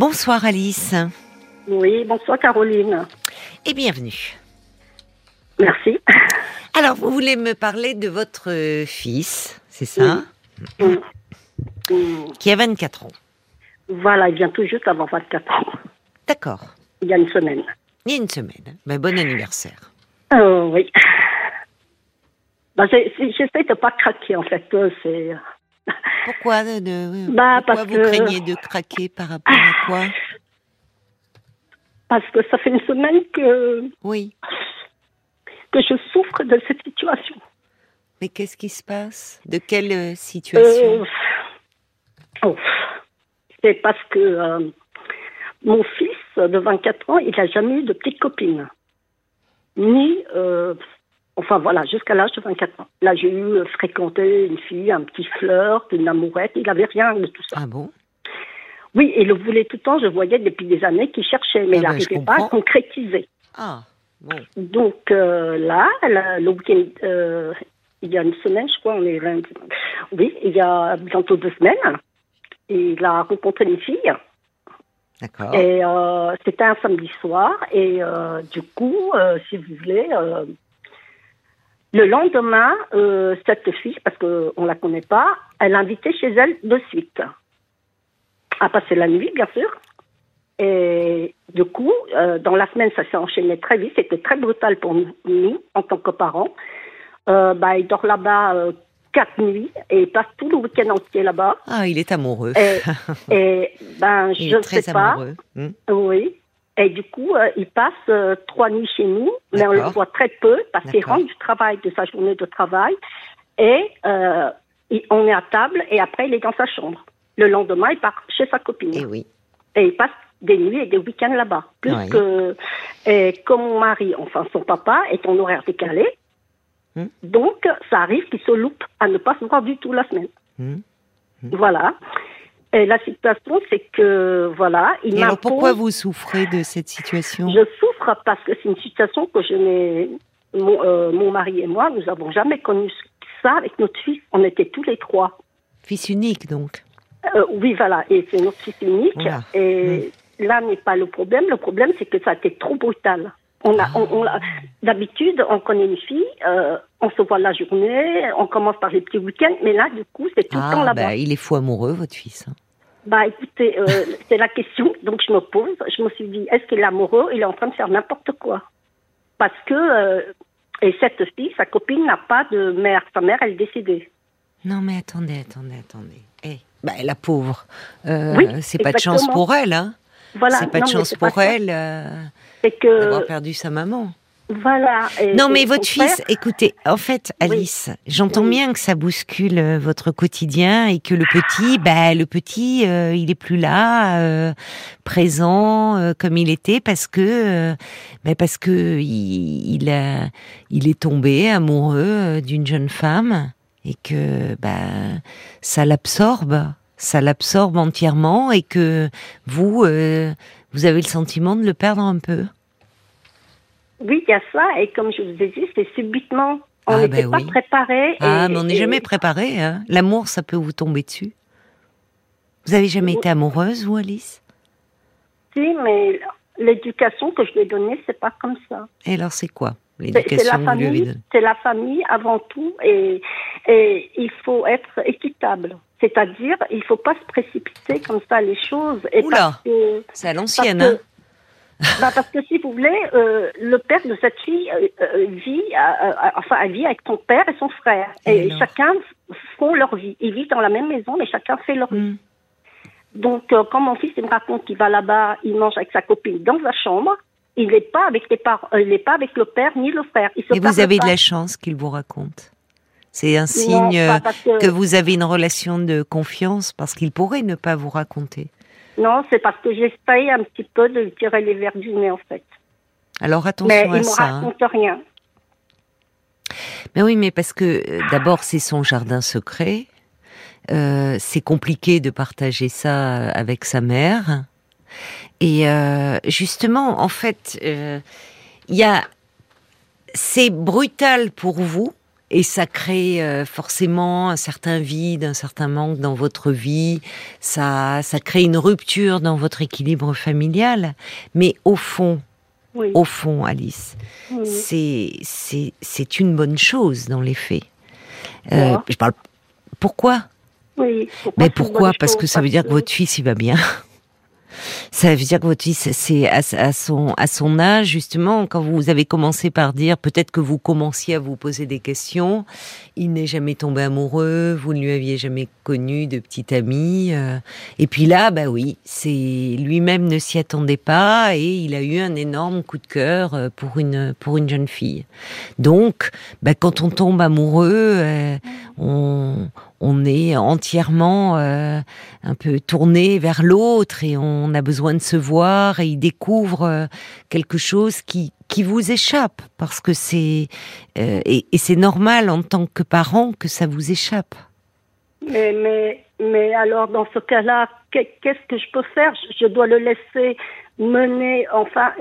Bonsoir Alice. Oui, bonsoir Caroline. Et bienvenue. Merci. Alors, vous voulez me parler de votre fils, c'est ça? Mm. Mm. Qui a 24 ans. Voilà, il vient tout juste avant 24 ans. D'accord. Il y a une semaine. Il y a une semaine. Ben, bon anniversaire. Euh, oui. C'est- J'essaie de pas craquer en fait. euh, C'est Pourquoi, de, de- Bah, pourquoi parce vous que- craignez de craquer par rapport à quoi parce que ça fait une semaine que Oui. que je souffre de cette situation. Mais qu'est-ce qui se passe? De quelle euh, situation? Euh, oh, c'est parce que euh, mon fils de 24 ans, il n'a jamais eu de petite copine. Ni, euh, enfin voilà, jusqu'à l'âge de 24 ans. Là, j'ai eu euh, fréquenté une fille, un petit flirt, une amourette, il n'avait rien de tout ça. Ah bon? Oui, il le voulait tout le temps, je voyais depuis des années qu'il cherchait, mais Ah il ben, n'arrivait pas à concrétiser. Ah, bon. Donc euh, là, là, le week-end, euh, il y a une semaine, je crois, on est lundi. Oui, il y a bientôt deux semaines, il a rencontré une fille. D'accord. Et euh, c'était un samedi soir. Et du coup, si vous voulez, le lendemain, euh, cette fille, parce qu'on ne la connaît pas, elle l'a invitée chez elle de suite. À passer la nuit, bien sûr. Et du coup, euh, dans la semaine, ça s'est enchaîné très vite. C'était très brutal pour nous, en tant que parents. Euh, bah, il dort là-bas euh, quatre nuits et il passe tout le week-end entier là-bas. Ah, il est amoureux. Et, et ben, il je ne très sais pas. amoureux. Hmm. Oui. Et du coup, euh, il passe euh, trois nuits chez nous, mais on le voit très peu parce qu'il rentre du travail, de sa journée de travail, et euh, il- on est à table et après il est dans sa chambre. Le lendemain, il part chez sa copine. Eh oui. Et il passe des nuits et des week-ends là-bas. Plus Oui. que. Et comme mon mari, enfin son papa, est en horaire décalé, Hmm. donc ça arrive qu'il se loupe à ne pas se voir du tout la semaine. Hmm. Voilà. Et la situation, c'est que, voilà, il Et alors, pourquoi vous souffrez de cette situation? Je souffre parce que c'est une situation que je n'ai. Mon, euh, mon mari et moi, nous n'avons jamais connu ça avec notre fils. On était tous les trois. Fils unique, donc. Euh, oui, voilà. Et c'est notre fils unique. Et là n'est pas le problème. Le problème, c'est que ça a été trop brutal. On a, on, on a- d'habitude, on connaît une fille, euh, on se voit la journée, on commence par les petits week-ends, mais là, du coup, c'est tout le temps Ah, là-bas. bah, il est fou amoureux, votre fils. Bah écoutez, euh, c'est la question. Donc je me pose, je me suis dit, est-ce qu'il est amoureux? Il est en train de faire n'importe quoi. Parce que, euh, et cette fille, sa copine n'a pas de mère. Sa mère, elle est décédée. Non, mais attendez, attendez, attendez. Eh, bah, la pauvre. Euh, Oui, c'est pas de chance pour elle, hein. Voilà. c'est pas non, de chance pas pour elle d'avoir perdu sa maman. Voilà. et- Non, mais votre fils, écoutez, en fait, Oui. Alice, j'entends Oui. bien que ça bouscule euh, votre quotidien et que le petit, bah, le petit, euh, il est plus là, euh, présent euh, comme il était parce que, euh, bah, parce que il, il a, il est tombé amoureux d'une jeune femme et que, bah, ça l'absorbe, ça l'absorbe entièrement et que vous, euh, vous avez le sentiment de le perdre un peu. Oui, il y a ça. Et comme je vous ai dit, c'est subitement. On Ah, n'était ben pas oui. préparés. Ah, et- mais on n'est jamais préparé. Hein. L'amour, ça peut vous tomber dessus. Vous avez jamais Oui. été amoureuse, vous, Alice? Si, mais l'éducation que je lui ai donnée, c'est pas comme ça. Et alors, c'est quoi l'éducation que vous lui avez donnée? c'est la famille avant tout, et, et il faut être équitable. C'est-à-dire, il faut pas se précipiter comme ça les choses. Et Oula, C'est à l'ancienne, hein bah, parce que si vous voulez, euh, le père de cette fille euh, euh, vit, euh, enfin, elle vit avec son père et son frère, Et chacun font leur vie. Ils vivent dans la même maison, mais chacun fait leur vie. Hmm. Donc, quand mon fils il me raconte qu'il va là-bas, il mange avec sa copine dans sa chambre, il n'est pas avec les parents, il n'est pas avec le père ni le frère. Il se Et vous avez pas. de la chance qu'il vous raconte. C'est un signe que vous avez une relation de confiance parce qu'il pourrait ne pas vous raconter. Non, c'est parce que j'essaye un petit peu de lui tirer les verres du nez, en fait. Alors Mais attention il à ça. hein. raconte rien. Mais oui, mais parce que euh, d'abord c'est son jardin secret. Euh, c'est compliqué de partager ça euh, avec sa mère. Et euh, justement, en fait, euh, il y a, c'est brutal pour vous et ça crée euh, forcément un certain vide, un certain manque dans votre vie. Ça, ça crée une rupture dans votre équilibre familial. Mais au fond, au fond, Alice, c'est c'est une bonne chose dans les faits. Euh, je parle. Pourquoi? Oui. Mais pourquoi? Parce que ça veut dire que votre fils il va bien. Ça veut dire que votre fils, c'est à, son, à son âge, justement, quand vous avez commencé par dire, peut-être que vous commenciez à vous poser des questions, il n'est jamais tombé amoureux, vous ne lui aviez jamais connu de petite amie. Euh. et puis là, bah oui, c'est lui-même ne s'y attendait pas et il a eu un énorme coup de cœur euh, pour une, pour une jeune fille. Donc, bah, quand on tombe amoureux, euh, on, on est entièrement euh, un peu tourné vers l'autre et on a besoin de se voir et il découvre euh, quelque chose qui qui vous échappe parce que c'est euh, et, et c'est normal en tant que parent que ça vous échappe. Mais mais mais alors dans ce cas-là, qu'est-ce que je peux faire? Je dois le laisser mener, enfin,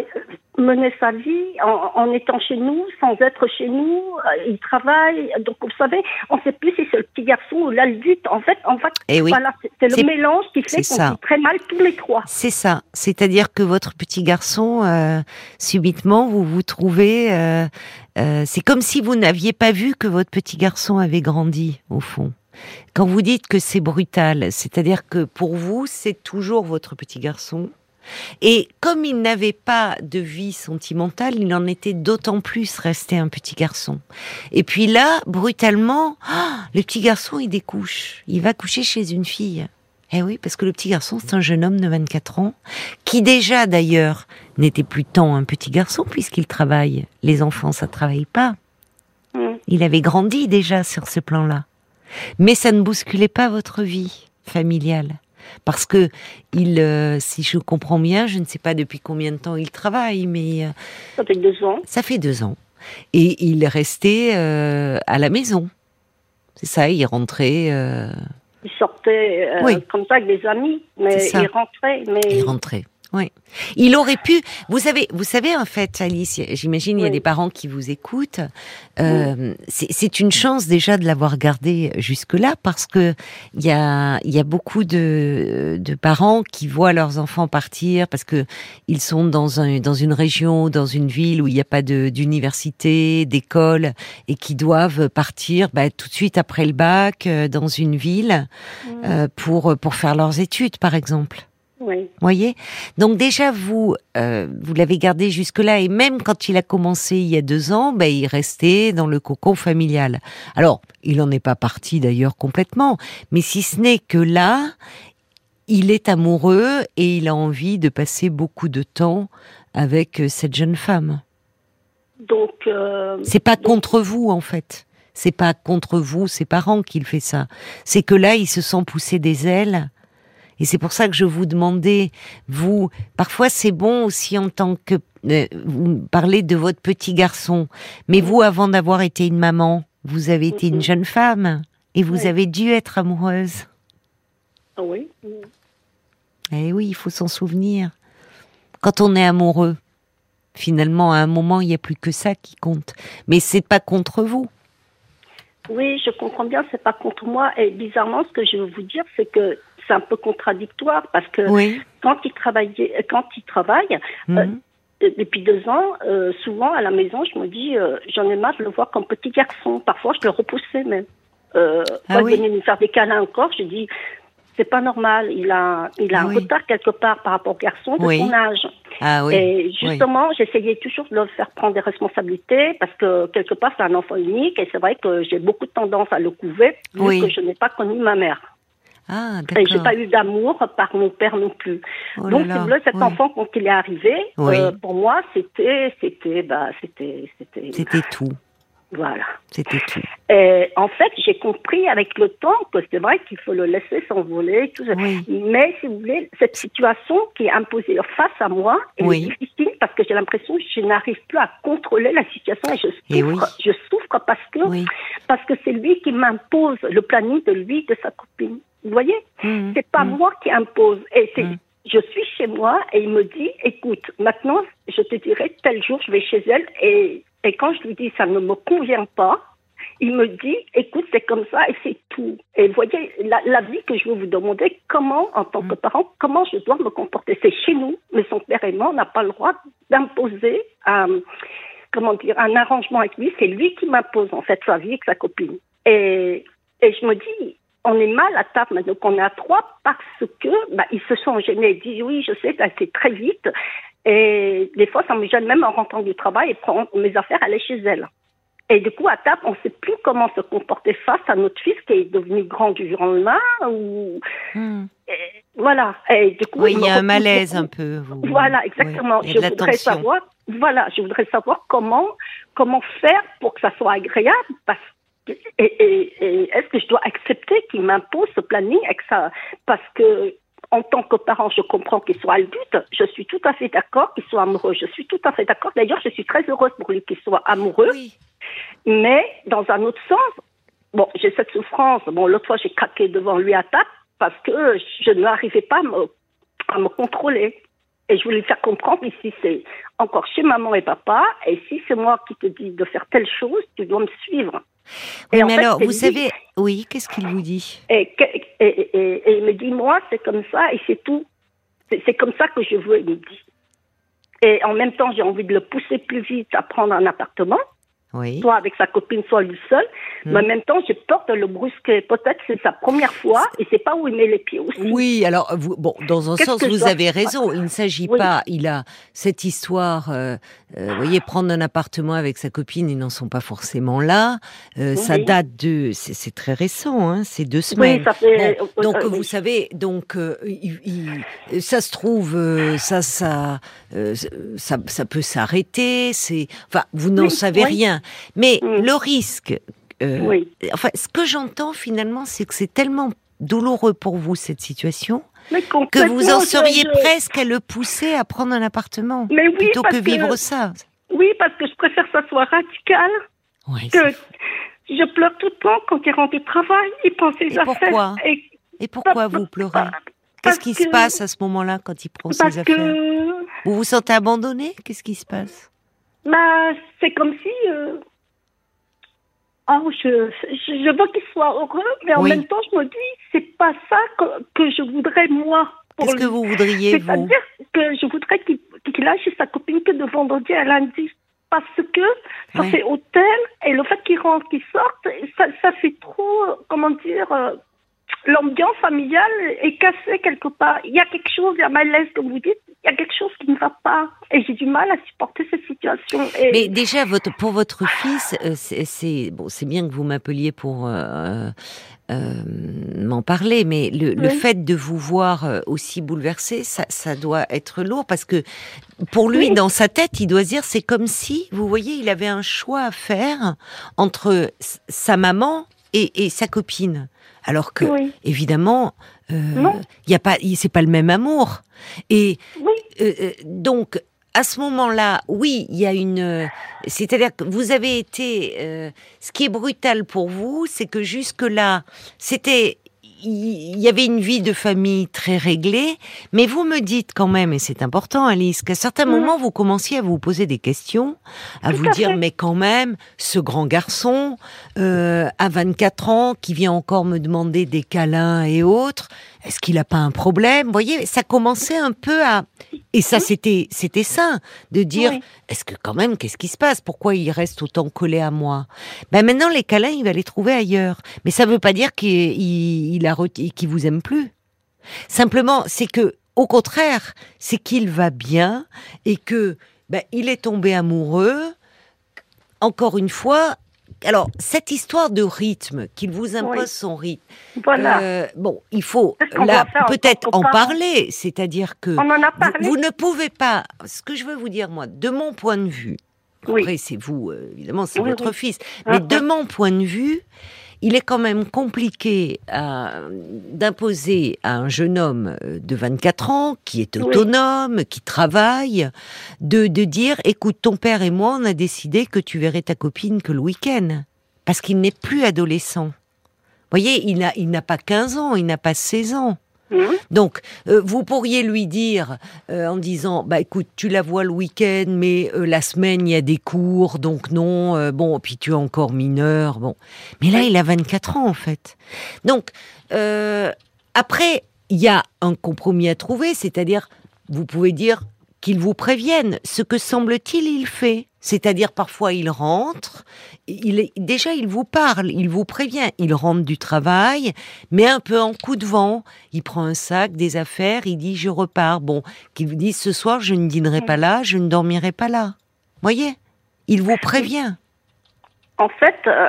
mener sa vie en, étant chez nous, sans être chez nous. Euh, il travaille. Donc, vous savez, on ne sait plus si c'est le petit garçon ou l'adulte. En fait, en fait, eh voilà, c'est le mélange qui fait qu'on vit très mal tous les trois. C'est ça. C'est-à-dire que votre petit garçon, euh, subitement, vous vous trouvez. Euh, c'est comme si vous n'aviez pas vu que votre petit garçon avait grandi, au fond. Quand vous dites que c'est brutal, c'est-à-dire que pour vous, c'est toujours votre petit garçon et comme il n'avait pas de vie sentimentale, il en était d'autant plus resté un petit garçon. Et puis là, brutalement, ah, le petit garçon, il découche. Il va coucher chez une fille. Eh oui, parce que le petit garçon, c'est un jeune homme de 24 ans, qui déjà d'ailleurs n'était plus tant un petit garçon puisqu'il travaille. Les enfants, ça travaille pas. Mm. Il avait grandi déjà sur ce plan-là. Mais ça ne bousculait pas votre vie familiale. Parce que il, euh, si je comprends bien, je ne sais pas depuis combien de temps il travaille, mais euh, ça fait deux ans. Ça fait deux ans, et il restait euh, à la maison. C'est ça, il rentrait. Il sortait comme ça avec des amis, mais il rentrait. Mais... Il rentrait. Oui. Il aurait pu. Vous savez, vous savez en fait, Alice. J'imagine il y a des parents qui vous écoutent. Euh, c'est une chance déjà de l'avoir gardé jusque là parce que il y a il y a beaucoup de, de parents qui voient leurs enfants partir parce que ils sont dans un dans une région, dans une ville où il n'y a pas d'université, d'école et qui doivent partir bah, tout de suite après le bac euh, dans une ville euh, pour pour faire leurs études, par exemple. Oui. Voyez? Donc déjà vous euh, vous l'avez gardé jusque là et même quand il a commencé il y a deux ans, ben il restait dans le cocon familial. Alors il n'en est pas parti d'ailleurs complètement, mais si ce n'est que là, il est amoureux et il a envie de passer beaucoup de temps avec euh, cette jeune femme. Donc euh, c'est pas contre vous en fait. C'est pas contre vous, ses parents, qu'il fait ça. C'est que là, il se sent pousser des ailes et c'est pour ça que je vous demandais, vous, parfois c'est bon aussi en tant que, euh, vous parlez de votre petit garçon, mais vous, avant d'avoir été une maman, vous avez été une jeune femme et vous avez dû être amoureuse. Ah oui. Eh oui, il faut s'en souvenir. Quand on est amoureux, finalement, à un moment, il n'y a plus que ça qui compte. Mais c'est pas contre vous. Oui, je comprends bien, c'est pas contre moi. Et bizarrement, ce que je veux vous dire, c'est que c'est un peu contradictoire parce que quand il travaillait, quand il travaille, euh, mhm. depuis deux ans, euh, souvent à la maison, je me dis, euh, j'en ai marre de le voir comme petit garçon. Parfois, je le repoussais même. Euh, ah quand il venait me faire des câlins encore, je dis, c'est pas normal. Il a, il a un retard quelque part par rapport au garçon de son âge. Ah, oui. Et justement, j'essayais toujours de le faire prendre des responsabilités parce que quelque part, c'est un enfant unique et c'est vrai que j'ai beaucoup de tendance à le couver vu que je n'ai pas connu ma mère. Ah, et j'ai pas eu d'amour par mon père non plus. Oh Donc, là, cet enfant, quand il est arrivé, euh, pour moi, c'était, c'était, bah, c'était, c'était. C'était tout. Voilà. C'était tout. Et en fait, j'ai compris avec le temps que c'est vrai qu'il faut le laisser s'envoler. Tout ça. Mais si vous voulez, cette situation qui est imposée face à moi est difficile parce que j'ai l'impression que je n'arrive plus à contrôler la situation et je souffre. Je souffre parce que parce que c'est lui qui m'impose le planning de lui de sa copine. Vous voyez mmh. C'est pas mmh. moi qui impose. Et c'est, mmh. je suis chez moi et il me dit, écoute, maintenant, je te dirai tel jour, je vais chez elle. Et, et quand je lui dis, ça ne me convient pas, il me dit, écoute, c'est comme ça et c'est tout. Et vous voyez, la, vie que je veux vous demander, comment, en tant que mm. parent, comment je dois me comporter? C'est chez nous, mais son père et moi, on n'a pas le droit d'imposer un, comment dire, un arrangement avec lui. C'est lui qui m'impose, en fait, sa vie avec sa copine. Et, et je me dis, on est mal à table maintenant qu'on est à trois parce que bah, ils se sont gênés. Ils disent oui, je sais, c'est très vite. Et des fois, ça me gêne même en rentrant du travail et prendre mes affaires, aller chez elle. Et du coup, à table, on ne sait plus comment se comporter face à notre fils qui est devenu grand du jour au lendemain. Ou... Hmm. voilà. Et du coup, oui, il y a un malaise un peu. Voilà, exactement. je voudrais savoir. Voilà, je voudrais savoir comment comment faire pour que ça soit agréable parce et, et, est-ce que je dois accepter qu'il m'impose ce planning avec ça? Parce que en tant que parent, je comprends qu'il soit adulte. Je suis tout à fait d'accord qu'il soit amoureux. Je suis tout à fait d'accord. D'ailleurs, je suis très heureuse pour lui qu'il soit amoureux. Mais dans un autre sens, bon, j'ai cette souffrance. Bon, l'autre fois, j'ai craqué devant lui à table parce que je n'arrivais pas à me contrôler. Et je voulais lui faire comprendre ici, c'est encore chez maman et papa. Et si c'est moi qui te dis de faire telle chose, tu dois me suivre. Oui, mais alors, vous savez, oui, qu'est-ce qu'il vous dit? Et, il me dit, moi, c'est comme ça et c'est tout. C'est comme ça que je veux, il me dit. Et en même temps, j'ai envie de le pousser plus vite à prendre un appartement soit avec sa copine, soit lui seul. Hmm. Mais en même temps, j'ai peur de le brusquer. Peut-être c'est sa première fois et c'est pas où il met les pieds aussi. Oui, alors vous, bon, dans un sens, vous avez raison. Il ne s'agit pas. Il a cette histoire. Euh, euh, vous voyez, prendre un appartement avec sa copine, ils n'en sont pas forcément là. Euh, ça date de. C'est très récent, hein, c'est deux semaines. ça fait, donc vous savez, donc ça se trouve, ça, ça, ça, ça, peut s'arrêter. C'est, enfin, vous n'en savez rien. Mais mm. le risque, euh, enfin, ce que j'entends finalement, c'est que c'est tellement douloureux pour vous cette situation que vous en seriez presque à le pousser à prendre un appartement plutôt que vivre ça. Oui, parce que je préfère que ça soit radical. que je pleure tout le temps quand il rentre du travail, il pense ses affaires. Pourquoi et, pourquoi vous pleurez? Qu'est-ce qui se passe à ce moment-là quand il prend ses affaires? Vous vous sentez abandonné? Qu'est-ce qui se passe? Bah, c'est comme si. Euh, oh, je, je, veux qu'il soit heureux, mais en même temps, je me dis, c'est pas ça que, que je voudrais moi. Qu'est-ce que vous voudriez, vous C'est-à-dire que je voudrais qu'il qu chez sa copine que de vendredi à lundi. Parce que ça fait hôtel et le fait qu'il rentre, qu'il sorte, ça, ça fait trop, comment dire, euh, l'ambiance familiale est cassée quelque part. Il y a quelque chose, il y a malaise, comme vous dites, il y a quelque chose qui ne va pas. Et j'ai du mal à supporter cette situation. Mais déjà, votre, pour votre fils, euh, c'est bon, c'est bien que vous m'appeliez pour euh, euh, m'en parler, mais le, le, fait de vous voir aussi bouleversé, ça, ça doit être lourd parce que pour lui, dans sa tête, il doit se dire, c'est comme si, vous voyez, il avait un choix à faire entre sa maman et, et sa copine. Alors que, évidemment, il euh, y a pas, c'est pas le même amour. Et euh, euh, donc, à ce moment-là, oui, il y a une. C'est-à-dire que vous avez été. ce qui est brutal pour vous, c'est que jusque-là, c'était il y avait une vie de famille très réglée, mais vous me dites quand même, et c'est important Alice, qu'à certains mm. moments vous commenciez à vous poser des questions, à vous dire mais quand même, ce grand garçon euh, à 24 ans qui vient encore me demander des câlins et autres, est-ce qu'il n'a pas un problème? Vous voyez, ça commençait un peu à... Et ça, c'était c'était ça, de dire, est-ce que quand même, qu'est-ce qui se passe? Pourquoi il reste autant collé à moi? Ben maintenant, les câlins, il va les trouver ailleurs. Mais ça ne veut pas dire qu'il il, a qu'il vous aime plus. Simplement, c'est que, au contraire, c'est qu'il va bien et que ben, il est tombé amoureux. Encore une fois, alors, cette histoire de rythme, qu'il vous impose son rythme, euh, bon, il faut peut-être en, parler, c'est-à-dire que vous, ne pouvez pas, ce que je veux vous dire, moi, de mon point de vue, après c'est vous, euh, évidemment, c'est votre fils, mais de mon point de vue, il est quand même compliqué euh, d'imposer à un jeune homme euh, de 24 ans, qui est autonome, qui travaille, de, de dire, écoute, ton père et moi, on a décidé que tu verrais ta copine que le week-end. Parce qu'il n'est plus adolescent. Vous voyez, il n'a il pas 15 ans, il n'a pas 16 ans. Mmh. Donc, euh, vous pourriez lui dire, euh, en disant, bah écoute, tu la vois le week-end, mais euh, la semaine, il y a des cours, donc non, bon, puis tu es encore mineur, bon. Mais là, il a 24 ans, en fait. Donc, après, il y a un compromis à trouver, c'est-à-dire, vous pouvez dire qu'il vous prévienne, ce que semble-t-il, il fait. C'est-à-dire, parfois, il rentre, il déjà, il vous parle, il vous prévient, il rentre du travail, mais un peu en coup de vent. Il prend un sac, des affaires, il dit, je repars. Bon, qu'il vous dise, ce soir, je ne dînerai pas là, je ne dormirai pas là. Voyez? Il vous prévient. En fait, euh,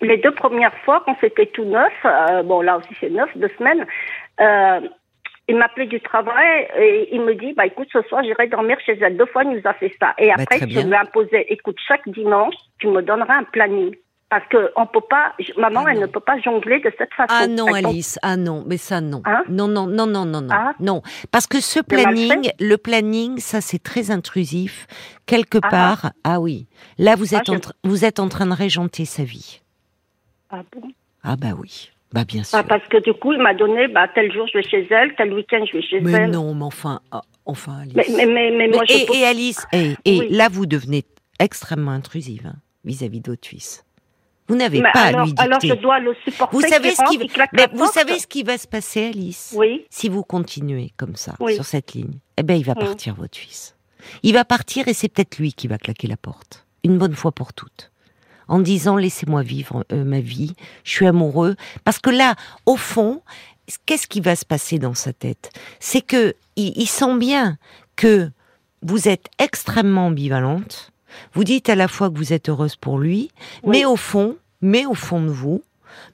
les deux premières fois, quand c'était tout neuf, euh, bon là aussi c'est neuf, deux semaines, euh, il m'appelait du travail et il me dit, bah écoute, ce soir j'irai dormir chez elle. Deux fois, il nous a fait ça. Et Bah, après, je lui ai imposé, écoute, chaque dimanche, tu me donneras un planning. Parce que on peut pas, maman, Ah elle ne peut pas jongler de cette façon. Ah non, Alice, ah non, mais ça non. Hein non, non, non, non, non, non, Ah. non. Parce que ce planning, le planning, ça c'est très intrusif. Quelque Ah. part, ah oui. Là, vous êtes, en, je- vous êtes en train de régenter sa vie. Ah bon? Ah bah oui. Bah bien sûr. Ah, Parce que du coup, il m'a donné, bah tel jour je vais chez elle, tel week-end je vais chez mais elle. non, mais enfin, ah, enfin, Alice. Mais, mais, mais, mais Mais- moi, je et, peux- et Alice, et, et Oui. là, vous devenez extrêmement intrusive hein, vis-à-vis de votre fils. Vous n'avez Mais pas alors, à lui dicter. alors je dois le supporter. vous savez ce qui, claque mais vous savez ce qui va se passer, Alice? Oui. si vous continuez comme ça, Oui. sur cette ligne, eh ben, il va Mm. partir, votre fils. Il va partir et c'est peut-être lui qui va claquer la porte. Une bonne fois pour toutes. En disant, laissez-moi vivre euh, ma vie, je suis amoureux. Parce que là, au fond, qu'est-ce qui va se passer dans sa tête? C'est que il, il sent bien que vous êtes extrêmement ambivalente. Vous dites à la fois que vous êtes heureuse pour lui, Oui. mais au fond, mais au fond de vous,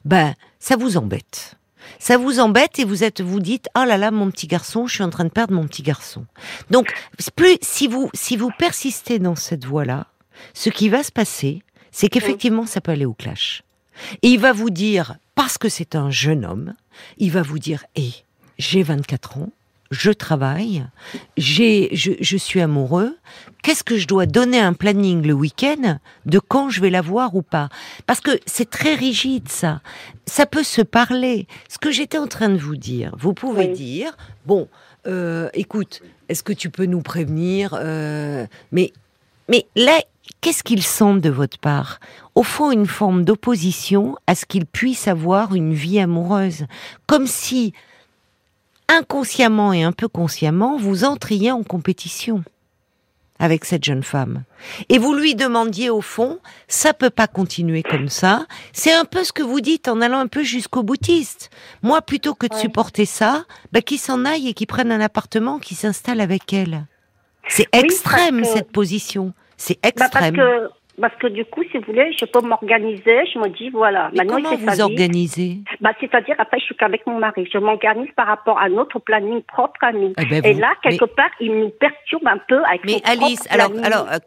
ben, ça vous embête. Ça vous embête et vous êtes, vous dites, oh là là, mon petit garçon, je suis en train de perdre mon petit garçon. Donc, plus, si vous, si vous persistez dans cette voie-là, ce qui va se passer, c'est qu'effectivement, ça peut aller au clash. Et il va vous dire, parce que c'est un jeune homme, il va vous dire, hé, j'ai 24 ans, je travaille, j'ai, je, je suis amoureux, qu'est-ce que je dois donner un planning le week-end de quand je vais la voir ou pas? Parce que c'est très rigide ça. Ça peut se parler. Ce que j'étais en train de vous dire, vous pouvez Oui. dire, bon, euh, écoute, est-ce que tu peux nous prévenir euh, Mais, mais là, qu'est-ce qu'il sent de votre part? Au fond, une forme d'opposition à ce qu'il puisse avoir une vie amoureuse, comme si inconsciemment et un peu consciemment, vous entriez en compétition avec cette jeune femme. Et vous lui demandiez au fond, ça peut pas continuer comme ça. C'est un peu ce que vous dites en allant un peu jusqu'au boutiste. Moi, plutôt que de Ouais. supporter ça, bah, qu'il s'en aille et qu'il prenne un appartement, qu'il s'installe avec elle. C'est Oui, extrême que- cette position. C'est Bah, parce extrême. que parce que du coup, si vous voulez, je peux m'organiser. Je me dis voilà, Mais maintenant comment vous organisez? Bah, c'est-à-dire après, je suis qu'avec mon mari. Je m'organise par rapport à notre planning propre à nous. Eh ben, Et vous- là, quelque part, il nous perturbe un peu avec Mais Alice, alors, alors, euh,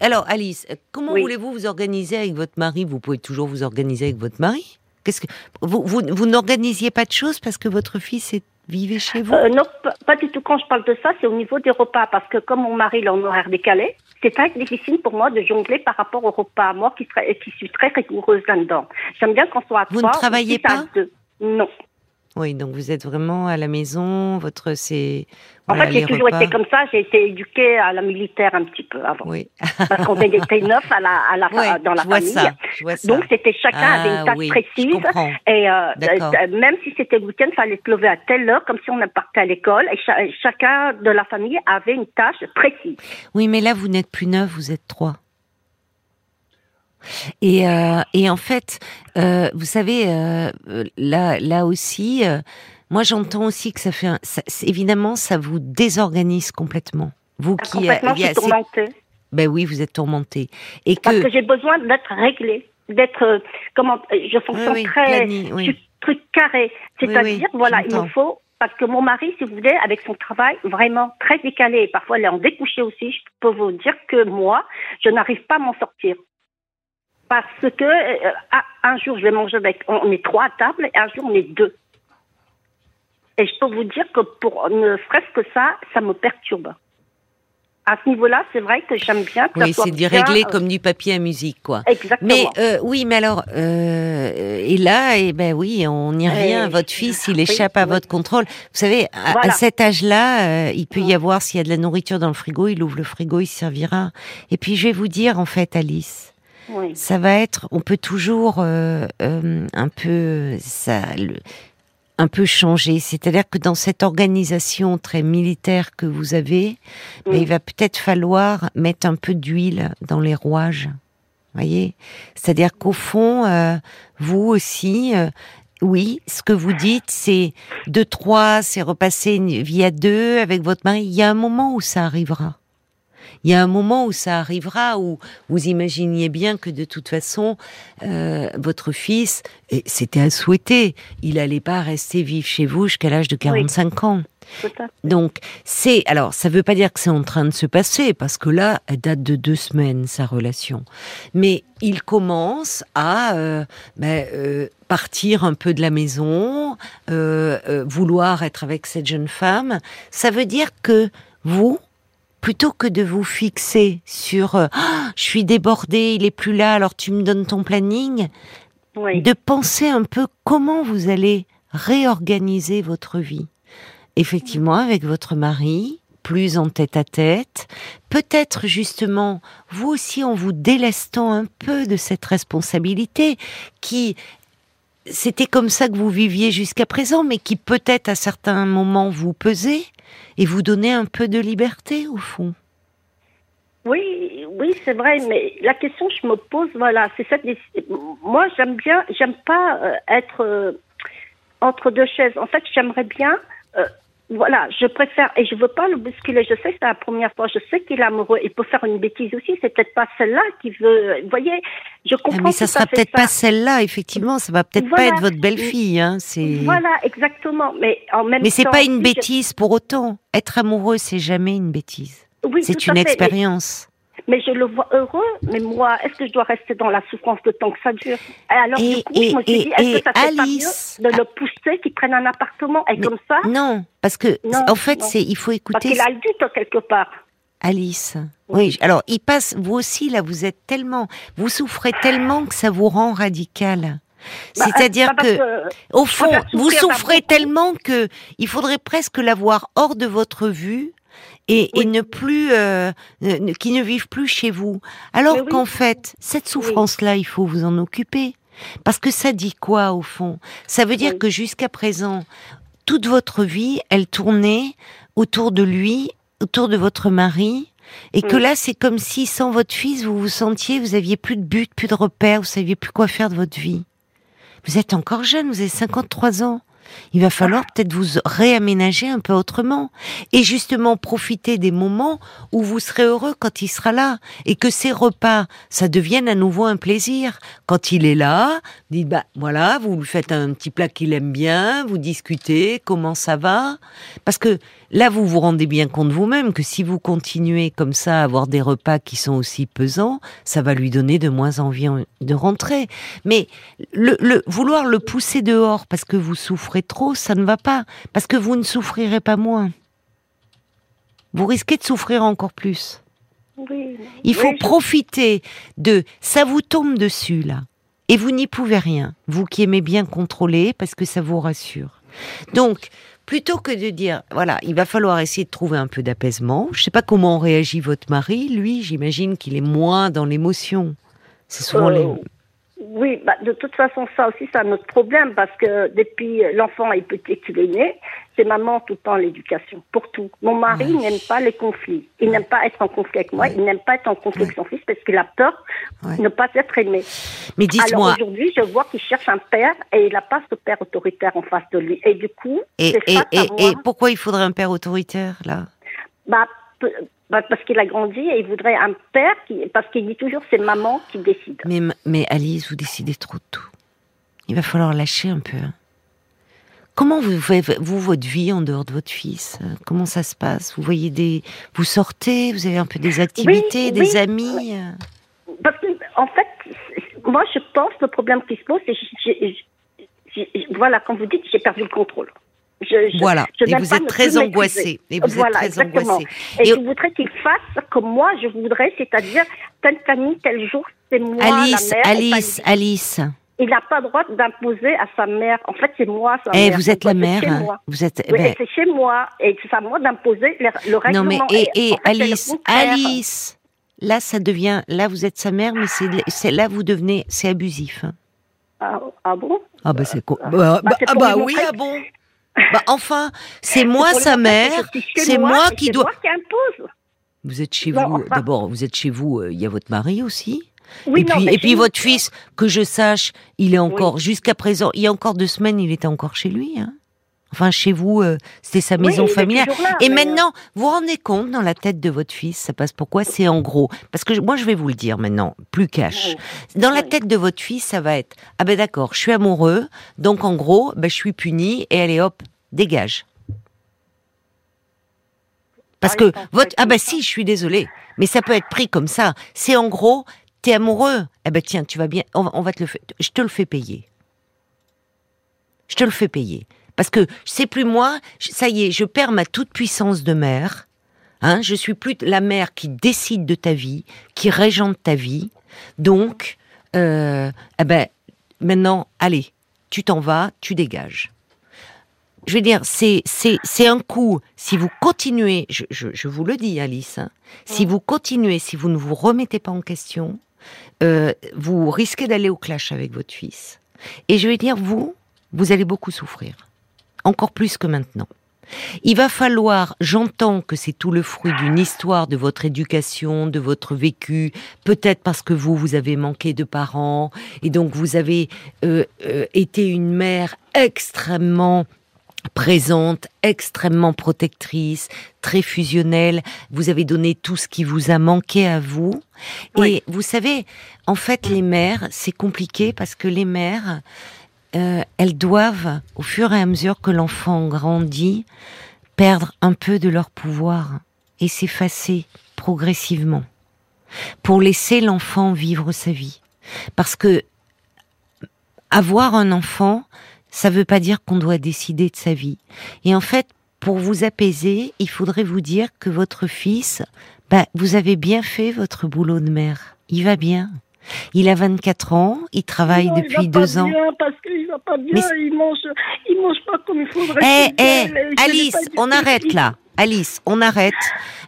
alors Alice, comment Oui. voulez-vous vous organiser avec votre mari? Vous pouvez toujours vous organiser avec votre mari? Qu'est-ce que vous, vous, vous n'organisiez pas de choses parce que votre fils est, vivait chez vous Euh, non, pas, pas du tout. Quand je parle de ça, c'est au niveau des repas. Parce que comme mon mari il est en horaire décalé, c'est très difficile pour moi de jongler par rapport au repas. Moi qui, serais- qui suis très rigoureuse là-dedans. J'aime bien qu'on soit à Vous ne trois. ou travaillez six à pas. Non. Oui, donc vous êtes vraiment à la maison. Votre c'est. En voilà, fait, j'ai toujours repas. été comme ça. J'ai été éduquée à la militaire un petit peu avant. Oui, Parce qu'on était neuf à la, à la, Ouais, dans la je vois famille. ça. Je vois ça. Donc, c'était chacun avait Ah une tâche oui, je précise. Et euh, D'accord. euh, même si c'était le week-end, il fallait se lever à telle heure, comme si on partait à l'école. Et cha- chacun de la famille avait une tâche précise. Oui, mais là, vous n'êtes plus neuf, vous êtes trois. Et, euh, et en fait, euh, vous savez, euh, euh, là, là aussi, euh, moi j'entends aussi que ça fait, un, ça- évidemment, ça vous désorganise complètement. Vous qui, Complètement, il y je tourmentée. ben oui, vous êtes tourmenté. Et Parce que, que j'ai besoin d'être réglée, d'être euh, comment euh, je fonctionne oui, très plani- je oui. suis truc carré. Oui, C'est-à-dire oui, voilà, il me faut parce que mon mari, si vous voulez, avec son travail vraiment très décalé, parfois il est en découché aussi, je peux vous dire que moi, je n'arrive pas à m'en sortir. Parce que euh, ah, un jour je vais manger avec, on est trois à table, et un jour on est deux. Et je peux vous dire que pour ne serait-ce que ça, ça me perturbe. à ce niveau-là, c'est vrai que j'aime bien que Oui, c'est bien, réglé euh, comme du papier à musique, quoi. Exactement. Mais euh, oui, mais alors, euh, et là, eh ben oui, on n'y revient. Et- Votre fils, il oui, échappe à oui. votre contrôle. Vous savez, à, cet âge-là, euh, il peut y avoir s'il y a de la nourriture dans le frigo, il ouvre le frigo, il se servira. Et puis, je vais vous dire, en fait, Alice, Oui. ça va être, on peut toujours euh, euh, un peu ça, le- un peu changer. C'est-à-dire que dans cette organisation très militaire que vous avez, Mm. il va peut-être falloir mettre un peu d'huile dans les rouages. Voyez, c'est-à-dire qu'au fond, euh, vous aussi. euh, oui, ce que vous dites, c'est de trois, c'est repasser une vie à deux avec votre mari. Il y a un moment où ça arrivera. Il y a un moment où ça arrivera, où vous imaginiez bien que de toute façon, euh, votre fils, et c'était à souhaiter, il allait pas rester vivre chez vous jusqu'à l'âge de 45 ans. Tout à fait. Donc, c'est, alors, ça veut pas dire que c'est en train de se passer, parce que là, elle date de deux semaines, sa relation. Mais il commence à euh, ben, euh, partir un peu de la maison, euh, vouloir être avec cette jeune femme. Ça veut dire que vous, plutôt que de vous fixer sur Ah, je suis débordée, il est plus là, alors tu me donnes ton planning, Oui. de penser un peu comment vous allez réorganiser votre vie. Effectivement, avec votre mari, plus en tête à tête, peut-être justement, vous aussi en vous délestant un peu de cette responsabilité qui, c'était comme ça que vous viviez jusqu'à présent, mais qui peut-être à certains moments vous pesait et vous donnait un peu de liberté au fond. Oui, oui, c'est vrai, mais la question que je me pose, voilà, c'est cette. Moi, j'aime bien, j'aime pas euh, être euh, entre deux chaises. En fait, j'aimerais bien, euh, voilà, je préfère et je veux pas le bousculer. Je sais que c'est la première fois, je sais qu'il est amoureux. Il peut faire une bêtise aussi. C'est peut-être pas celle-là qui veut. Vous voyez, je Ah, comprends. mais ça sera peut-être pas celle-là, effectivement, ça va peut-être pas être votre belle-fille, hein, c'est. Voilà, exactement. Mais en même Mais c'est pas une je- bêtise pour autant. Être amoureux, c'est jamais une bêtise. Oui, C'est une expérience. Mais je le vois heureux, mais moi, est-ce que je dois rester dans la souffrance le temps que ça dure Et alors, Et- du coup, et- je me suis dit, est-ce que ça fait Alice- pas mieux de le pousser, qu'il prenne un appartement Et Mais- comme ça, Non, parce que Non, en fait, c'est il faut parce écouter qu'il a le doute quelque part. Alice. Oui, alors il passe. Vous aussi là, vous êtes tellement, vous souffrez tellement que ça vous rend radical. Bah, C'est-à-dire euh, parce que, au fond, vous souffrez tellement que il faudrait presque l'avoir hors de votre vue et, ne plus, euh, ne- qui ne vivent plus chez vous. Alors oui. qu'en fait, cette souffrance-là, il faut vous en occuper. Parce que ça dit quoi au fond? Ça veut dire que jusqu'à présent, toute votre vie, elle tournait autour de lui, autour de votre mari, et que là, c'est comme si sans votre fils, vous vous sentiez, vous aviez plus de but, plus de repères, vous saviez plus quoi faire de votre vie. Vous êtes encore jeune, vous avez 53 ans. Il va falloir peut-être vous réaménager un peu autrement. Et justement, profiter des moments où vous serez heureux quand il sera là. Et que ces repas, ça devienne à nouveau un plaisir. Quand il est là, dites, bah, voilà, vous lui faites un petit plat qu'il aime bien, vous discutez, comment ça va? Parce que là, vous vous rendez bien compte vous-même que si vous continuez comme ça à avoir des repas qui sont aussi pesants, ça va lui donner de moins envie en- de rentrer. Mais le, le- vouloir le pousser dehors parce que vous souffrez trop, ça ne va pas. Parce que vous ne souffrirez pas moins. Vous risquez de souffrir encore plus. Oui. Il faut Oui, je- profiter de ça vous tombe dessus là et vous n'y pouvez rien. Vous qui aimez bien contrôler parce que ça vous rassure. Donc plutôt que de dire voilà, il va falloir essayer de trouver un peu d'apaisement. Je sais pas comment réagit votre mari, lui, j'imagine qu'il est moins dans l'émotion. C'est souvent Euh, les Oui, bah, de toute façon, ça aussi, c'est un autre problème parce que depuis l'enfant est petit qu'il est né, c'est maman tout le temps l'éducation, pour tout. Mon mari Ouais. n'aime pas les conflits. Il n'aime pas être en conflit avec moi, Ouais. il n'aime pas être en conflit avec son fils parce qu'il a peur de ne pas être aimé. Mais dites-moi aujourd'hui, je vois qu'il cherche un père et il n'a pas ce père autoritaire en face de lui. Et du coup, et, et, et, et pourquoi il faudrait un père autoritaire là? Bah, bah, parce qu'il a grandi et il voudrait un père qui, parce qu'il dit toujours c'est maman qui décide. mais, mais Alice, vous décidez trop de tout. Il va falloir lâcher un peu. hein. Comment vous faites, vous, votre vie en dehors de votre fils euh, Comment ça se passe? Vous voyez des, vous sortez, vous avez un peu des activités, oui, des amis. euh? Parce que, en fait, moi, je pense que le problème qui se pose, c'est. Voilà, comme vous dites, j'ai perdu le contrôle. Je, je, Voilà. je Et vous êtes très plus angoissé. maîtriser. Et vous Voilà, êtes très exactement. angoissé. Et, Et- je voudrais qu'il fasse comme moi, je voudrais, c'est-à-dire, telle famille, tel jour, c'est moi, Alice, la mère. Alice. Alice. Il n'a pas le droit d'imposer à sa mère. En fait, c'est moi, sa Eh, mère. vous êtes la mère. chez hein. moi. Vous êtes. Oui, ben, c'est chez moi. Et c'est à moi d'imposer le, le règlement. non mais et, et en fait, c'est le Alice. Alice. Là, ça devient. Là, vous êtes sa mère, mais c'est là vous devenez. C'est abusif. hein. Ah, ah bon? Ah bah c'est quoi Ah. Bah, Bah, bah, ah bah oui, ah bon Bah enfin, c'est moi sa mère. c'est moi qui c'est dois- moi qui impose. Vous êtes chez Non, vous. enfin- D'abord, vous êtes chez vous. euh, Il y a votre mari aussi. Oui, et non, puis, et votre fils, que je sache, il est encore jusqu'à présent. Il y a encore deux semaines, il était encore chez lui. Hein enfin, chez vous, euh, c'était sa maison familiale. là, Et euh, maintenant, vous vous rendez compte dans la tête de votre fils, ça passe pourquoi C'est en gros. Parce que je- moi, je vais vous le dire maintenant, plus cash. Dans la tête de votre fils, ça va être ah ben d'accord, je suis amoureux, donc en gros, ben je suis puni et allez hop, dégage. Parce Ah, que votre ah ben si, je suis désolée, mais ça peut être pris comme ça. C'est en gros, t'es amoureux, eh ben tiens, tu vas bien, on, va- on va te le faire, je te le fais payer. Je te le fais payer. Parce que c'est plus moi, ça y est, je perds ma toute puissance de mère. Hein, je suis plus la mère qui décide de ta vie, qui régente ta vie. Donc, euh, eh ben, maintenant, allez, tu t'en vas, tu dégages. Je veux dire, c'est c'est c'est un coup. Si vous continuez, je, je, je vous le dis, Alice, hein, si vous continuez, si vous ne vous remettez pas en question, euh, vous risquez d'aller au clash avec votre fils. Et je vais dire, vous, vous allez beaucoup souffrir, encore plus que maintenant. Il va falloir, j'entends que c'est tout le fruit d'une histoire de votre éducation, de votre vécu, peut-être parce que vous, vous avez manqué de parents, et donc vous avez euh, euh, été une mère extrêmement présente, extrêmement protectrice, très fusionnelle. Vous avez donné tout ce qui vous a manqué à vous. Oui. Et vous savez, en fait, les mères, c'est compliqué parce que les mères, euh, elles doivent, au fur et à mesure que l'enfant grandit, perdre un peu de leur pouvoir et s'effacer progressivement pour laisser l'enfant vivre sa vie. Parce que avoir un enfant, ça veut pas dire qu'on doit décider de sa vie. Et en fait, pour vous apaiser, il faudrait vous dire que votre fils, bah, vous avez bien fait votre boulot de mère. Il va bien. Il a 24 ans, il travaille Non, depuis il va deux pas ans. Bien parce qu'il va pas bien, Mais- il mange, il mange pas comme il faudrait. Eh, qu'il eh, l'ai Alice, on arrête là. Alice, on arrête.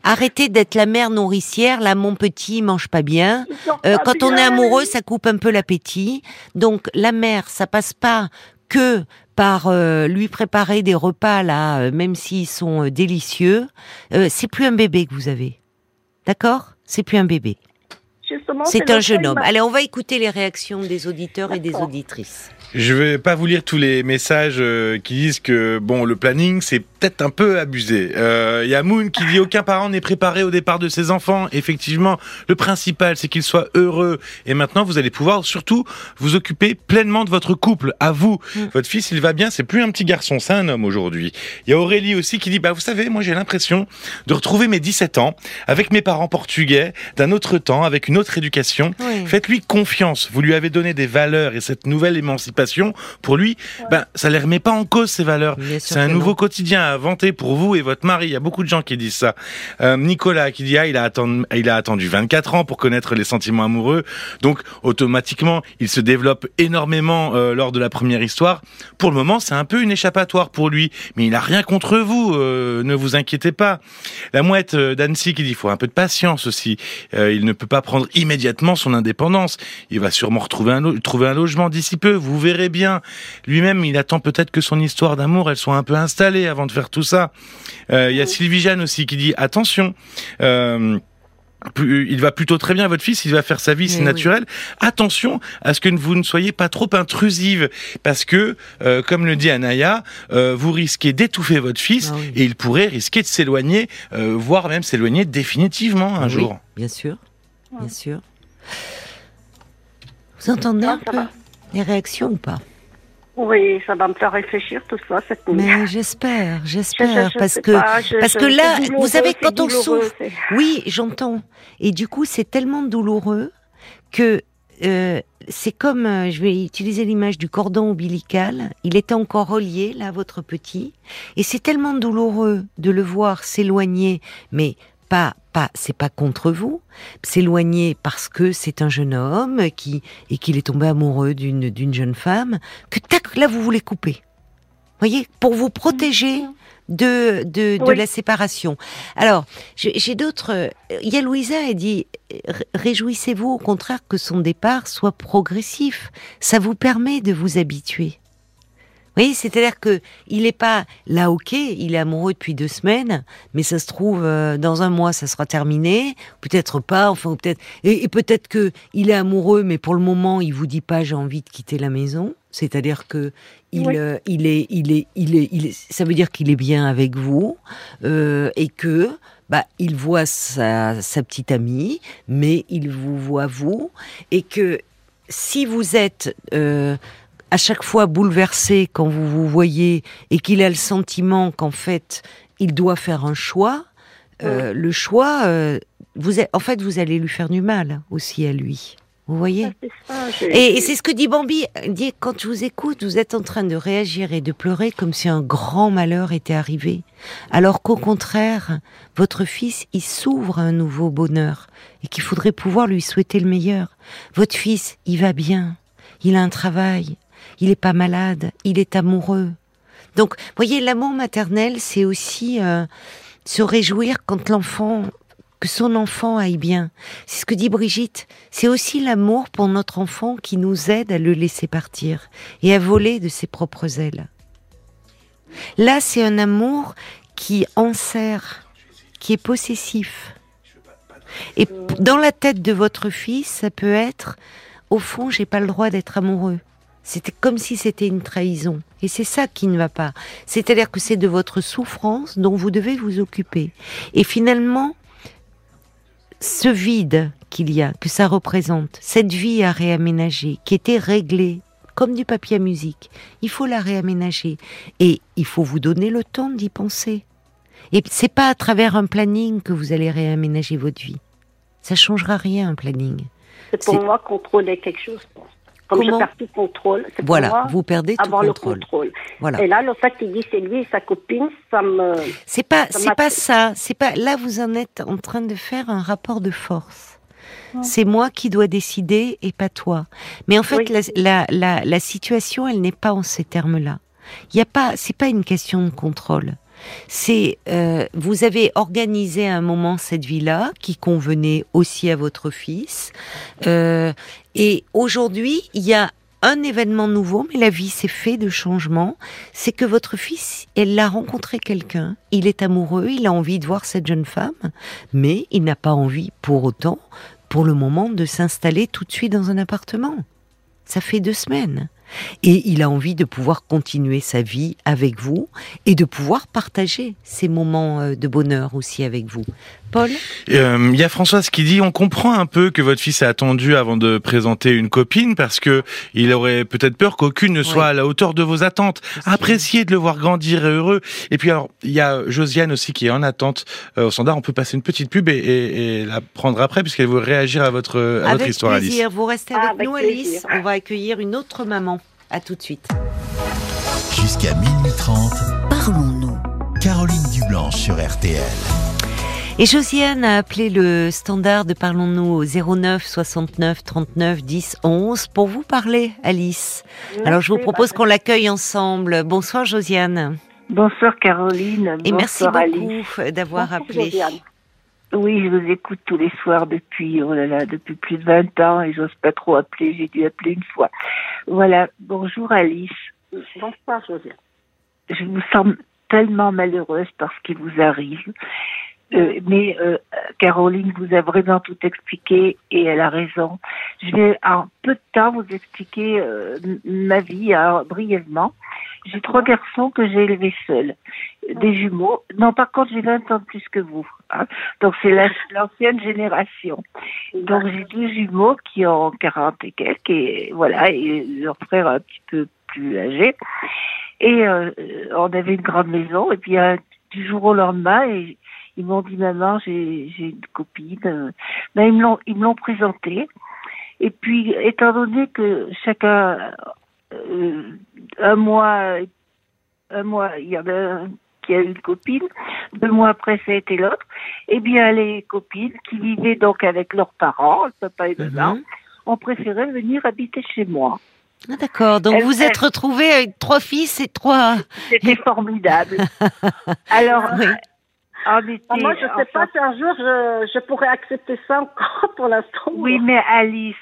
Arrêtez d'être la mère nourricière. Là, mon petit, il mange pas bien. Euh, quand on est amoureux, ça coupe un peu l'appétit. Donc la mère, ça passe pas que par euh, lui préparer des repas là, euh, même s'ils sont euh, délicieux. Euh, c'est plus un bébé que vous avez, d'accord? C'est plus un bébé. Justement, C'est un jeune homme. Allez, on va écouter les réactions des auditeurs et des auditrices. Je vais pas vous lire tous les messages qui disent que bon le planning c'est peut-être un peu abusé. Euh, Il y a Moon qui dit aucun parent n'est préparé au départ de ses enfants. Effectivement, le principal c'est qu'ils soient heureux. Et maintenant vous allez pouvoir surtout vous occuper pleinement de votre couple. À vous, Mm. votre fils il va bien. C'est plus un petit garçon, c'est un homme aujourd'hui. Il y a Aurélie aussi qui dit bah vous savez moi j'ai l'impression de retrouver mes 17 ans avec mes parents portugais d'un autre temps avec une autre éducation. Oui. Faites-lui confiance. Vous lui avez donné des valeurs et cette nouvelle émancipation, pour lui, ben, ça les remet pas en cause, ces valeurs. C'est un nouveau non. quotidien à inventer pour vous et votre mari. Il y a beaucoup de gens qui disent ça. Euh, Nicolas qui dit, ah, il a, attendu, il a attendu 24 ans pour connaître les sentiments amoureux. Donc, automatiquement, il se développe énormément euh, lors de la première histoire. Pour le moment, c'est un peu une échappatoire pour lui. Mais il a rien contre vous. euh, ne vous inquiétez pas. La mouette d'Annecy qui dit, il faut un peu de patience aussi. Il ne peut pas prendre immédiatement son indépendance. Il va sûrement retrouver un, un logement d'ici peu. Vous verrez bien. Lui-même, il attend peut-être que son histoire d'amour, elle soit un peu installée avant de faire tout ça. Euh, Il y a Sylvie Jeanne aussi qui dit attention. Euh, il va plutôt très bien, votre fils, il va faire sa vie, c'est oui. naturel. Attention à ce que vous ne soyez pas trop intrusive, parce que, euh, comme le dit Anaya, euh, vous risquez d'étouffer votre fils Ah oui. et il pourrait risquer de s'éloigner, euh, voire même s'éloigner définitivement un Oui, jour. Bien sûr, bien sûr. Vous entendez un peu va. les réactions ou pas? Oui, ça va me faire réfléchir tout ça cette nuit. Mais j'espère, Je- j'espère, je- je parce que pas, je- parce que là, vous savez, quand on souffre, oui, j'entends. Et du coup, c'est tellement douloureux que euh, c'est comme, euh, je vais utiliser l'image du cordon ombilical, il est encore relié, là, votre petit, et c'est tellement douloureux de le voir s'éloigner, mais pas, pas, c'est pas contre vous, s'éloigner parce que c'est un jeune homme qui, et qu'il est tombé amoureux d'une, d'une jeune femme, que tac, là, vous voulez couper. Voyez, pour vous protéger de, de, de la séparation. Alors, j'ai d'autres. Il y a Louisa, elle dit Réjouissez-vous au contraire que son départ soit progressif. Ça vous permet de vous habituer. Oui, c'est-à-dire que il n'est pas là, ok, il est amoureux depuis deux semaines, mais ça se trouve euh, dans un mois ça sera terminé, peut-être pas, enfin peut-être, et, peut-être que il est amoureux, mais pour le moment il vous dit pas j'ai envie de quitter la maison, c'est-à-dire que il, euh, il, est, il est, il est, il est, ça veut dire qu'il est bien avec vous euh, et que bah, il voit sa, sa petite amie, mais il vous voit vous, et que si vous êtes euh, à chaque fois bouleversé quand vous vous voyez et qu'il a le sentiment qu'en fait il doit faire un choix, euh, le choix, euh, vous en fait vous allez lui faire du mal aussi à lui. Vous voyez? Et, c'est ce que dit Bambi. Dit quand je vous écoute, vous êtes en train de réagir et de pleurer comme si un grand malheur était arrivé, alors qu'au contraire, votre fils, il s'ouvre à un nouveau bonheur et qu'il faudrait pouvoir lui souhaiter le meilleur. Votre fils, il va bien, il a un travail, il n'est pas malade, il est amoureux. Donc, voyez, l'amour maternel, c'est aussi euh, se réjouir quand l'enfant, que son enfant aille bien. C'est ce que dit Brigitte. C'est aussi l'amour pour notre enfant qui nous aide à le laisser partir et à voler de ses propres ailes. Là, c'est un amour qui enserre, qui est possessif. Et dans la tête de votre fils, ça peut être, au fond, j'ai pas le droit d'être amoureux. C'était comme si c'était une trahison. Et c'est ça qui ne va pas. C'est-à-dire que c'est de votre souffrance dont vous devez vous occuper. Et finalement, ce vide qu'il y a, que ça représente, cette vie à réaménager, qui était réglée comme du papier à musique, il faut la réaménager. Et il faut vous donner le temps d'y penser. Et c'est pas à travers un planning que vous allez réaménager votre vie. Ça changera rien, un planning. C'est pour moi contrôler quelque chose. Comme je perds tout contrôle, c'est voilà, pour moi vous perdez tout contrôle. le contrôle. Voilà. Et là, le fait qu'il dit c'est lui et sa copine, ça me. C'est pas, c'est pas ça. C'est pas. Là, vous en êtes en train de faire un rapport de force. C'est moi qui dois décider et pas toi. Mais en fait, la, la, la, la, situation, elle n'est pas en ces termes-là. Il y a pas, c'est pas une question de contrôle c'est euh, vous avez organisé à un moment cette vie-là qui convenait aussi à votre fils. Euh, et aujourd'hui, il y a un événement nouveau, mais la vie s'est fait de changements. C'est que votre fils, elle a rencontré quelqu'un. Il est amoureux, il a envie de voir cette jeune femme, mais il n'a pas envie pour autant, pour le moment, de s'installer tout de suite dans un appartement. Ça fait deux semaines. Et il a envie de pouvoir continuer sa vie avec vous et de pouvoir partager ces moments euh, de bonheur aussi avec vous. Paul euh, Il y a Françoise qui dit on comprend un peu que votre fils a attendu avant de présenter une copine parce que il aurait peut-être peur qu'aucune ne soit à la hauteur de vos attentes. Appréciez de le voir grandir et heureux. Et puis alors il y a Josiane aussi qui est en attente euh, au standard. On peut passer une petite pub et, et, la prendre après puisqu'elle veut réagir à votre, à avec votre histoire plaisir. Alice. Vous restez avec, nous Alice. On va accueillir une autre maman. À tout de suite. Jusqu'à minuit 30, parlons-nous. Caroline Dublanche sur RTL. Et Josiane a appelé le standard de Parlons-nous au 09 69 39 10 11 pour vous parler, Alice. Alors je vous propose qu'on l'accueille ensemble. Bonsoir Josiane. Bonsoir Caroline. Et merci beaucoup d'avoir appelé. Oui, je vous écoute tous les soirs depuis, oh là là, depuis plus de 20 ans et j'ose pas trop appeler, j'ai dû appeler une fois. Voilà, bonjour Alice. Bonsoir Josiane. Je vous sens tellement malheureuse par ce qui vous arrive. Euh, mais euh, Caroline vous a vraiment tout expliqué et elle a raison. Je vais en peu de temps vous expliquer euh, ma vie hein, brièvement. J'ai trois garçons que j'ai élevés seuls, des jumeaux. Non, par contre, j'ai 20 ans de plus que vous. Hein. Donc, c'est l'ancienne génération. Donc, j'ai deux jumeaux qui ont 40 et quelques, et voilà, et leur frère un petit peu plus âgé. Et euh, on avait une grande maison, et puis du jour au lendemain, et, ils m'ont dit, maman, j'ai une copine. Ben, ils me l'ont, ils me l'ont présenté. Et puis, étant donné que chacun, euh, un mois, un mois, il y en a un qui a une copine, deux mois après, ça a été l'autre, eh bien, les copines qui vivaient donc avec leurs parents, le papa et maman, Mhm. ont préféré venir habiter chez moi. Ah, D'accord. Donc Elle- vous êtes retrouvés avec trois fils et trois. C'était formidable. Alors, Oui. Était, Ah, moi, je sais pas si un jour je, je pourrais accepter ça encore pour l'instant. Oui, mais Alice,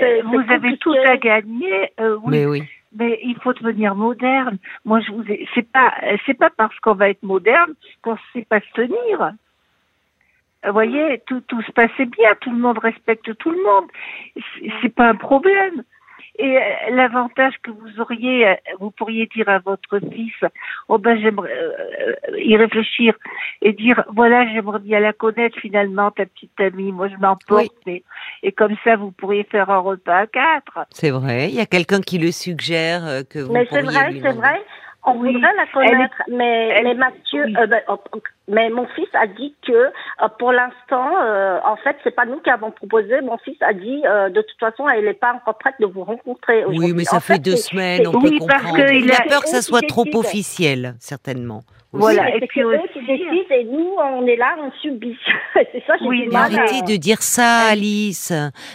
euh, vous avez tout à gagner. euh, oui, Mais oui. Mais il faut devenir moderne. Moi, je vous ai... c'est pas c'est pas parce qu'on va être moderne qu'on sait pas se tenir. Vous voyez, tout tout se passait bien, tout le monde respecte tout le monde. C'est- C'est pas un problème. Et euh, l'avantage que vous auriez, euh, vous pourriez dire à votre fils, oh ben j'aimerais euh, y réfléchir et dire voilà j'aimerais bien la connaître finalement ta petite amie. Moi je m'emporte et, et comme ça vous pourriez faire un repas à quatre. C'est vrai. Il y a quelqu'un qui le suggère euh, que vous Mais c'est vrai, c'est vrai. On Oui. voudrait la connaître, mais, elle- mais Mathieu, oui. euh, ben, oh, oh, mais mon fils a dit que euh, pour l'instant, euh, en fait, c'est pas nous qui avons proposé. Mon fils a dit, euh, de toute façon, elle n'est pas encore prête de vous rencontrer. Oui, mais ça En fait fait, deux semaines, on peut Oui, parce comprendre. qu'il Il a a- peur que ça soit trop décide. officiel, certainement. Voilà. Et c'est puis eux aussi- qui décident et nous, on est là, on subit. c'est ça, j'ai Oui, du Mais arrêtez de dire ça, Alice.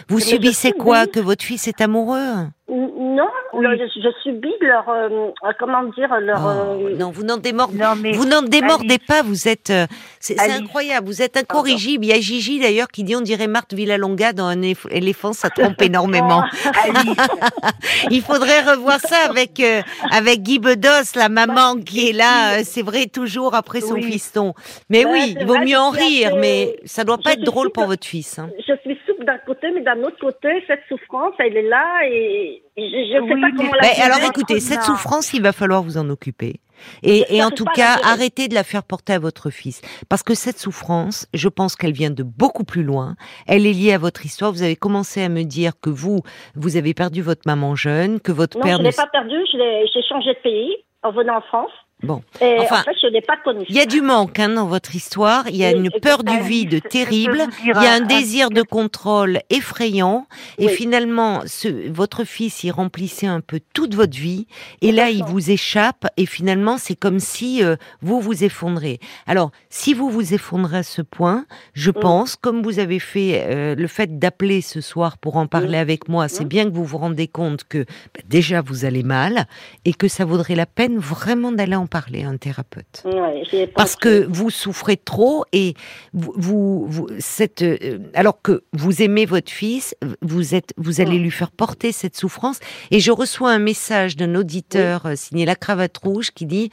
Vous Mais subissez subis. quoi Que votre fils est amoureux? Non, Oui. je, je subis leur, euh, comment dire, leur. Oh, euh, Non, vous n'en démordez Non mais Vous n'en démordez Alice. pas, vous êtes. euh, C'est incroyable, vous êtes incorrigible. Il y a Gigi d'ailleurs qui dit on dirait Marthe Villalonga dans un éléphant, ça trompe énormément. Alice, Il faudrait revoir ça avec euh, avec Guy Bedos, la maman qui est là, euh, c'est vrai, toujours après son Oui. fiston. Mais Ouais, oui, il vaut mieux en rire, assez- mais ça doit pas je être drôle pour votre fils. hein. Je suis d'un côté, mais d'un autre côté, cette souffrance, elle est là et je ne sais Oui, pas mais- comment Ben, la gérer. alors votre écoutez, cette souffrance, il va falloir vous en occuper. Et, et en tout cas, arrêtez de la faire porter à votre fils. Parce que cette souffrance, je pense qu'elle vient de beaucoup plus loin. Elle est liée à votre histoire. Vous avez commencé à me dire que vous, vous avez perdu votre maman jeune, que votre Non, père je ne... l'ai pas perdu, je l'ai- j'ai changé de pays en venant en France. Bon. Et Enfin, en fait, je n'ai pas connu. Il y a du manque hein, dans votre histoire. Il y a Oui, une peur du vide terrible. Il y a un désir de contrôle effrayant. Et Oui. finalement, ce, votre fils, il remplissait un peu toute votre vie. Et là, il vous échappe. Et finalement, c'est comme si euh, vous vous effondrez. Alors, si vous vous effondrez à ce point, je pense, comme vous avez fait euh, le fait d'appeler ce soir pour en parler avec moi, c'est Mm. bien que vous vous rendez compte que bah, déjà vous allez mal et que ça vaudrait la peine vraiment d'aller en parler à un thérapeute Ouais, parce que vous souffrez trop et vous, vous, vous- cette, euh, alors que vous aimez votre fils, vous êtes, vous allez lui faire porter cette souffrance. Et je reçois un message d'un auditeur euh, signé La Cravate Rouge qui dit.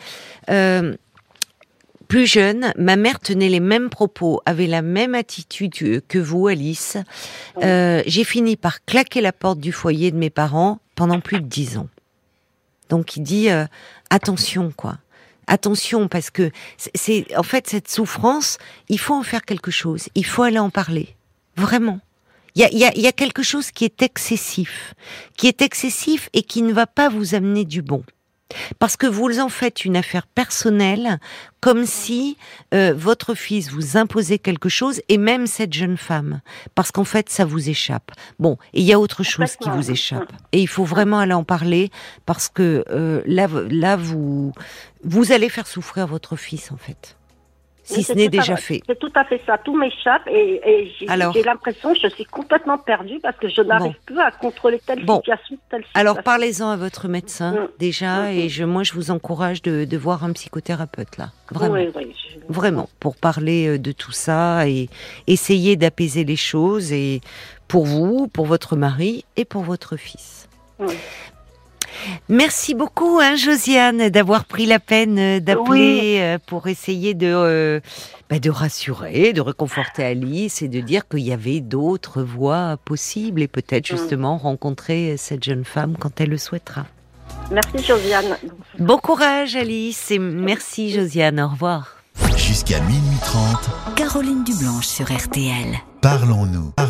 euh, plus jeune, ma mère tenait les mêmes propos, avait la même attitude que- que vous, Alice. Euh, J'ai fini par claquer la porte du foyer de mes parents pendant plus de dix ans. Donc il dit euh, attention quoi. Attention parce que c'est- en fait cette souffrance, il faut en faire quelque chose, il faut aller en parler, vraiment. Il y a quelque chose qui est excessif, qui est excessif et qui ne va pas vous amener du bon. Parce que vous en faites une affaire personnelle, comme si euh, votre fils vous imposait quelque chose, et même cette jeune femme. Parce qu'en fait, ça vous échappe. Bon, et il y a autre chose qui vous échappe. Et il faut vraiment aller en parler, parce que euh, là, là vous, vous allez faire souffrir votre fils, en fait. Si Oui, ce n'est à- déjà fait. C'est tout à fait ça. Tout m'échappe et, et j'ai l'impression que je suis complètement perdue parce que je n'arrive Bon. plus à contrôler telle Bon. situation, telle Alors parlez-en à votre médecin Mm. déjà Mm, et mm. je, moi je vous encourage de, de voir un psychothérapeute là, vraiment, Oui, oui, je- vraiment pour parler euh, de tout ça et essayer d'apaiser les choses et pour vous, pour votre mari et pour votre fils. Merci beaucoup, hein, Josiane, d'avoir pris la peine euh, d'appeler euh, pour essayer de, euh, bah, de rassurer, de réconforter Alice et de dire qu'il y avait d'autres voies possibles et peut-être Mm. justement rencontrer cette jeune femme quand elle le souhaitera. Merci Josiane. Bon courage Alice et merci Josiane, au revoir. Jusqu'à minuit 30, Caroline Dublanche sur RTL. parlons-nous.